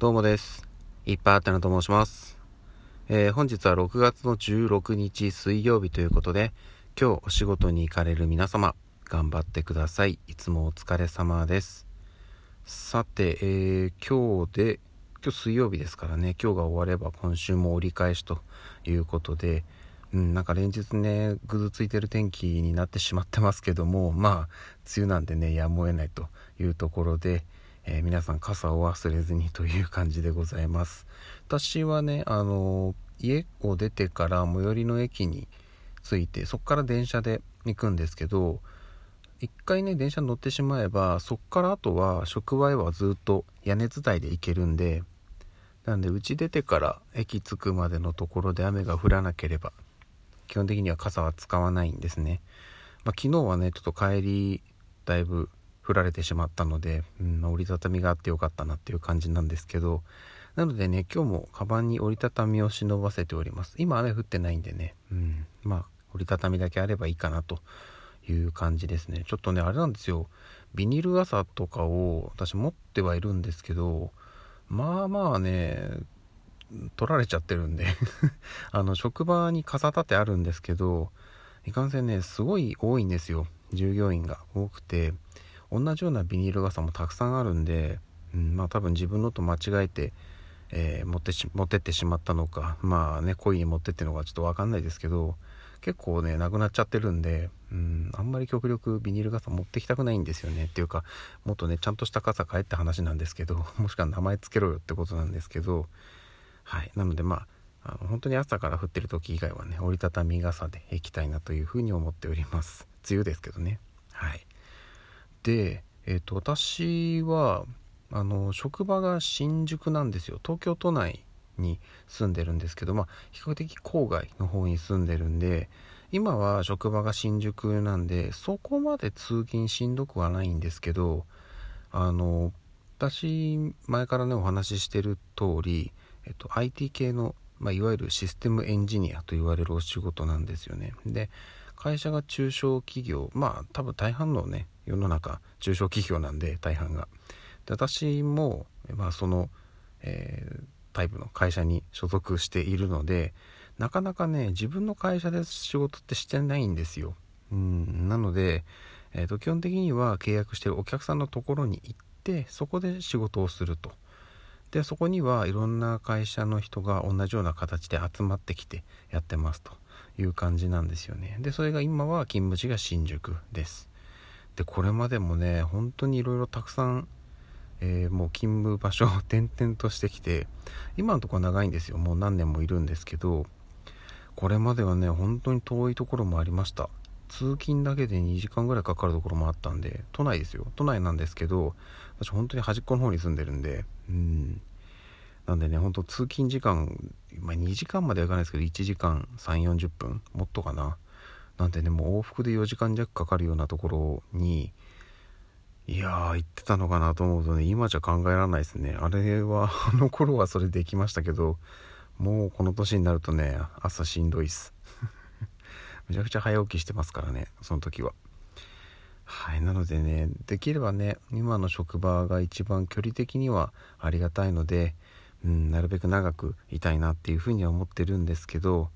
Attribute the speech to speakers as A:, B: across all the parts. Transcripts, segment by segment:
A: どうもです。いっぱいあったなと申します。えー、本日は6月の16日水曜日ということで、今日お仕事に行かれる皆様、頑張ってください。いつもお疲れ様です。さて、えー、今日で、今日水曜日ですからね、今日が終われば今週も折り返しということで、うん、なんか連日ね、ぐずついてる天気になってしまってますけども、まあ、梅雨なんでね、やむを得ないというところで、えー、皆さん傘を忘れずにという感じでございます。私はねあの家を出てから最寄りの駅に着いてそこから電車で行くんですけど一回ね電車に乗ってしまえばそっからあとは職場へはずっと屋根伝いで行けるんでなんで家出てから駅着くまでのところで雨が降らなければ基本的には傘は使わないんですね、まあ、昨日はねちょっと帰りだいぶ降られてしまったので、うん、折りたたみがあってよかったなっていう感じなんですけど、なのでね、今日もカバンに折りたたみを忍ばせております。今雨降ってないんでね、うん、まあ、折りたたみだけあればいいかなという感じですね。ちょっとね、あれなんですよ。ビニール傘とかを私持ってはいるんですけど、まあまあね、取られちゃってるんで あの、職場に傘立てあるんですけど、いかんせんね、すごい多いんですよ。従業員が多くて、同じようなビニール傘もたくさんあるんで、うん、まあ多分自分のと間違えて、えー、持ってし持ってってしまったのかまあね故意に持ってってのかちょっと分かんないですけど結構ねなくなっちゃってるんで、うん、あんまり極力ビニール傘持ってきたくないんですよね。っていうかもっとねちゃんとした傘買えって話なんですけど もしくは名前つけろよってことなんですけどはい。なのでまああの本当に朝から降ってる時以外はね折りたたみ傘で行きたいなというふうに思っております。梅雨ですけどね。はい。で、えーと、私はあの職場が新宿なんですよ。東京都内に住んでるんですけど、まあ、比較的郊外の方に住んでるんで今は職場が新宿なんでそこまで通勤しんどくはないんですけどあの私前からねお話ししてる通り、えっと、IT 系の、まあ、いわゆるシステムエンジニアと言われるお仕事なんですよね。で会社が中小企業まあ多分大半のね世の中中小企業なんで大半が。で私も、まあ、その、えー、タイプの会社に所属しているのでなかなかね自分の会社で仕事ってしてないんですよ。うんなので、えーと、基本的には契約してるお客さんのところに行ってそこで仕事をすると。でそこにはいろんな会社の人が同じような形で集まってきてやってますという感じなんですよね。でそれが今は勤務地が新宿です。でこれまでもね本当にいろいろたくさん、えー、もう勤務場所を 転々としてきて今のところ長いんですよ。もう何年もいるんですけどこれまではね本当に遠いところもありました。通勤だけで2時間ぐらいかかるところもあったんで都内ですよ。都内なんですけど私本当に端っこの方に住んでるんでうん。なんでねほんと通勤時間、まあ、2時間まではいかないですけど1時間3 4 0分もっとかな。なんてねもう往復で4時間弱かかるようなところにいやー行ってたのかなと思うとね今じゃ考えられないですね。あれは あの頃はそれできましたけどもうこの年になるとね朝しんどいっす。めちゃくちゃ早起きしてますからねその時は。はいなのでねできればね今の職場が一番距離的にはありがたいので、うん、なるべく長くいたいなっていうふうには思ってるんですけど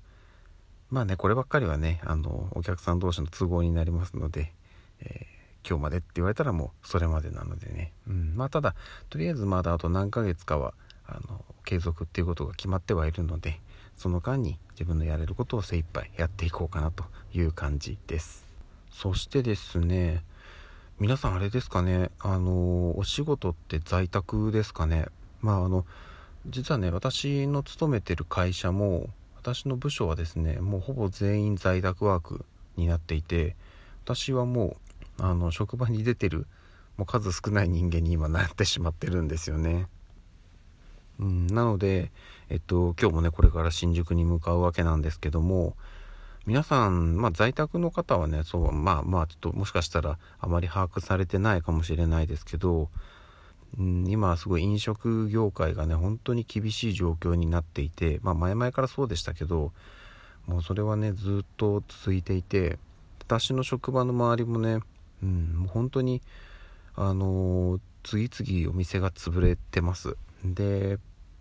A: まあねこればっかりはねあのお客さん同士の都合になりますので、えー、今日までって言われたらもうそれまでなのでね、うん、まあただとりあえずまだあと何ヶ月かはあの継続っていうことが決まってはいるのでその間に自分のやれることを精一杯やっていこうかなという感じです。そしてですね皆さんあれですかねあのお仕事って在宅ですかね。まああの実はね私の勤めてる会社も私の部署はですねもうほぼ全員在宅ワークになっていて私はもうあの職場に出てるもう数少ない人間に今なってしまってるんですよね。うん、なので、えっと、今日もねこれから新宿に向かうわけなんですけども皆さん、まあ、在宅の方はねそうまあまあちょっともしかしたらあまり把握されてないかもしれないですけどうん、今すごい飲食業界がね本当に厳しい状況になっていてまあ前々からそうでしたけどもうそれはねずっと続いていて私の職場の周りもね、うん、本当にあのー、次々お店が潰れてます。で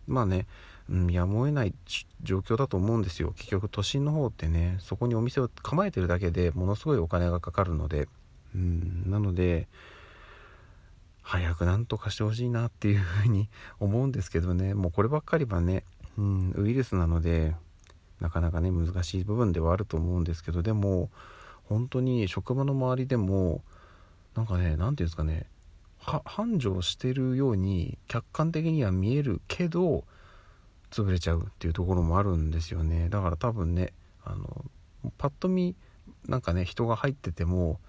A: まあね、うん、やむを得ない状況だと思うんですよ。結局都心の方ってねそこにお店を構えてるだけでものすごいお金がかかるので、うん、なので早くなんとかしてほしいなっていうふうに思うんですけどね。もうこればっかりはね、うん、ウイルスなのでなかなかね難しい部分ではあると思うんですけどでも本当に職場の周りでもなんかね何て言うんですかね繁盛してるように客観的には見えるけど潰れちゃうっていうところもあるんですよね。だから多分ねあのパッと見なんかね人が入ってても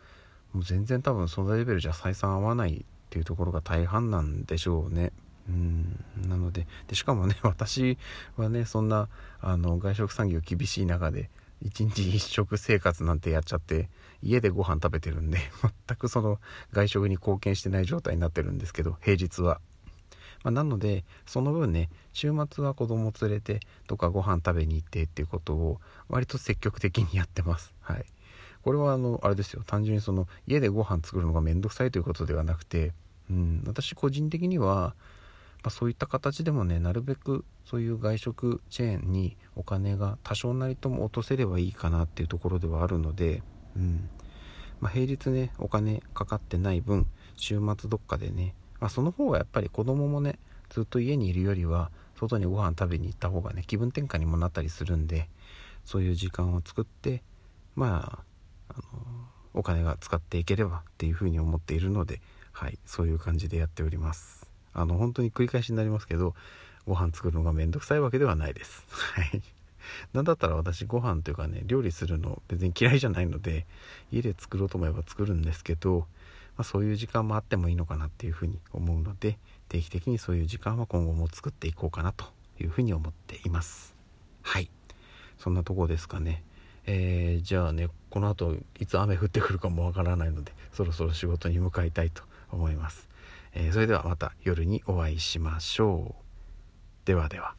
A: もう全然多分そのレベルじゃ採算合わないっていうところが大半なんでしょうね。うんなのででしかもね 私はねそんなあの外食産業厳しい中で一日一食生活なんてやっちゃって家でご飯食べてるんで 全くその外食に貢献してない状態になってるんですけど平日は。まあ、なのでその分ね週末は子供連れてとかご飯食べに行ってっていうことを割と積極的にやってます。はい、これはあのあれですよ。単純にその家でご飯作るのがめんどくさいということではなくて、うん、私個人的には、まあ、そういった形でもねなるべくそういう外食チェーンにお金が多少なりとも落とせればいいかなっていうところではあるので、うん。まあ、平日ねお金かかってない分週末どっかでね、まあ、その方がやっぱり子供もねずっと家にいるよりは外にご飯食べに行った方がね気分転換にもなったりするんでそういう時間を作ってまあお金が使っていければっていうふうに思っているので、はい、そういう感じでやっております。あの本当に繰り返しになりますけどご飯作るのがめんどくさいわけではないです。はい。なんだったら私ご飯というかね料理するの別に嫌いじゃないので家で作ろうと思えば作るんですけど、まあ、そういう時間もあってもいいのかなっていうふうに思うので定期的にそういう時間は今後も作っていこうかなというふうに思っています。はいそんなとこですかね。えー、じゃあねこの後いつ雨降ってくるかもわからないのでそろそろ仕事に向かいたいと思います、えー、それではまた夜にお会いしましょう。ではでは。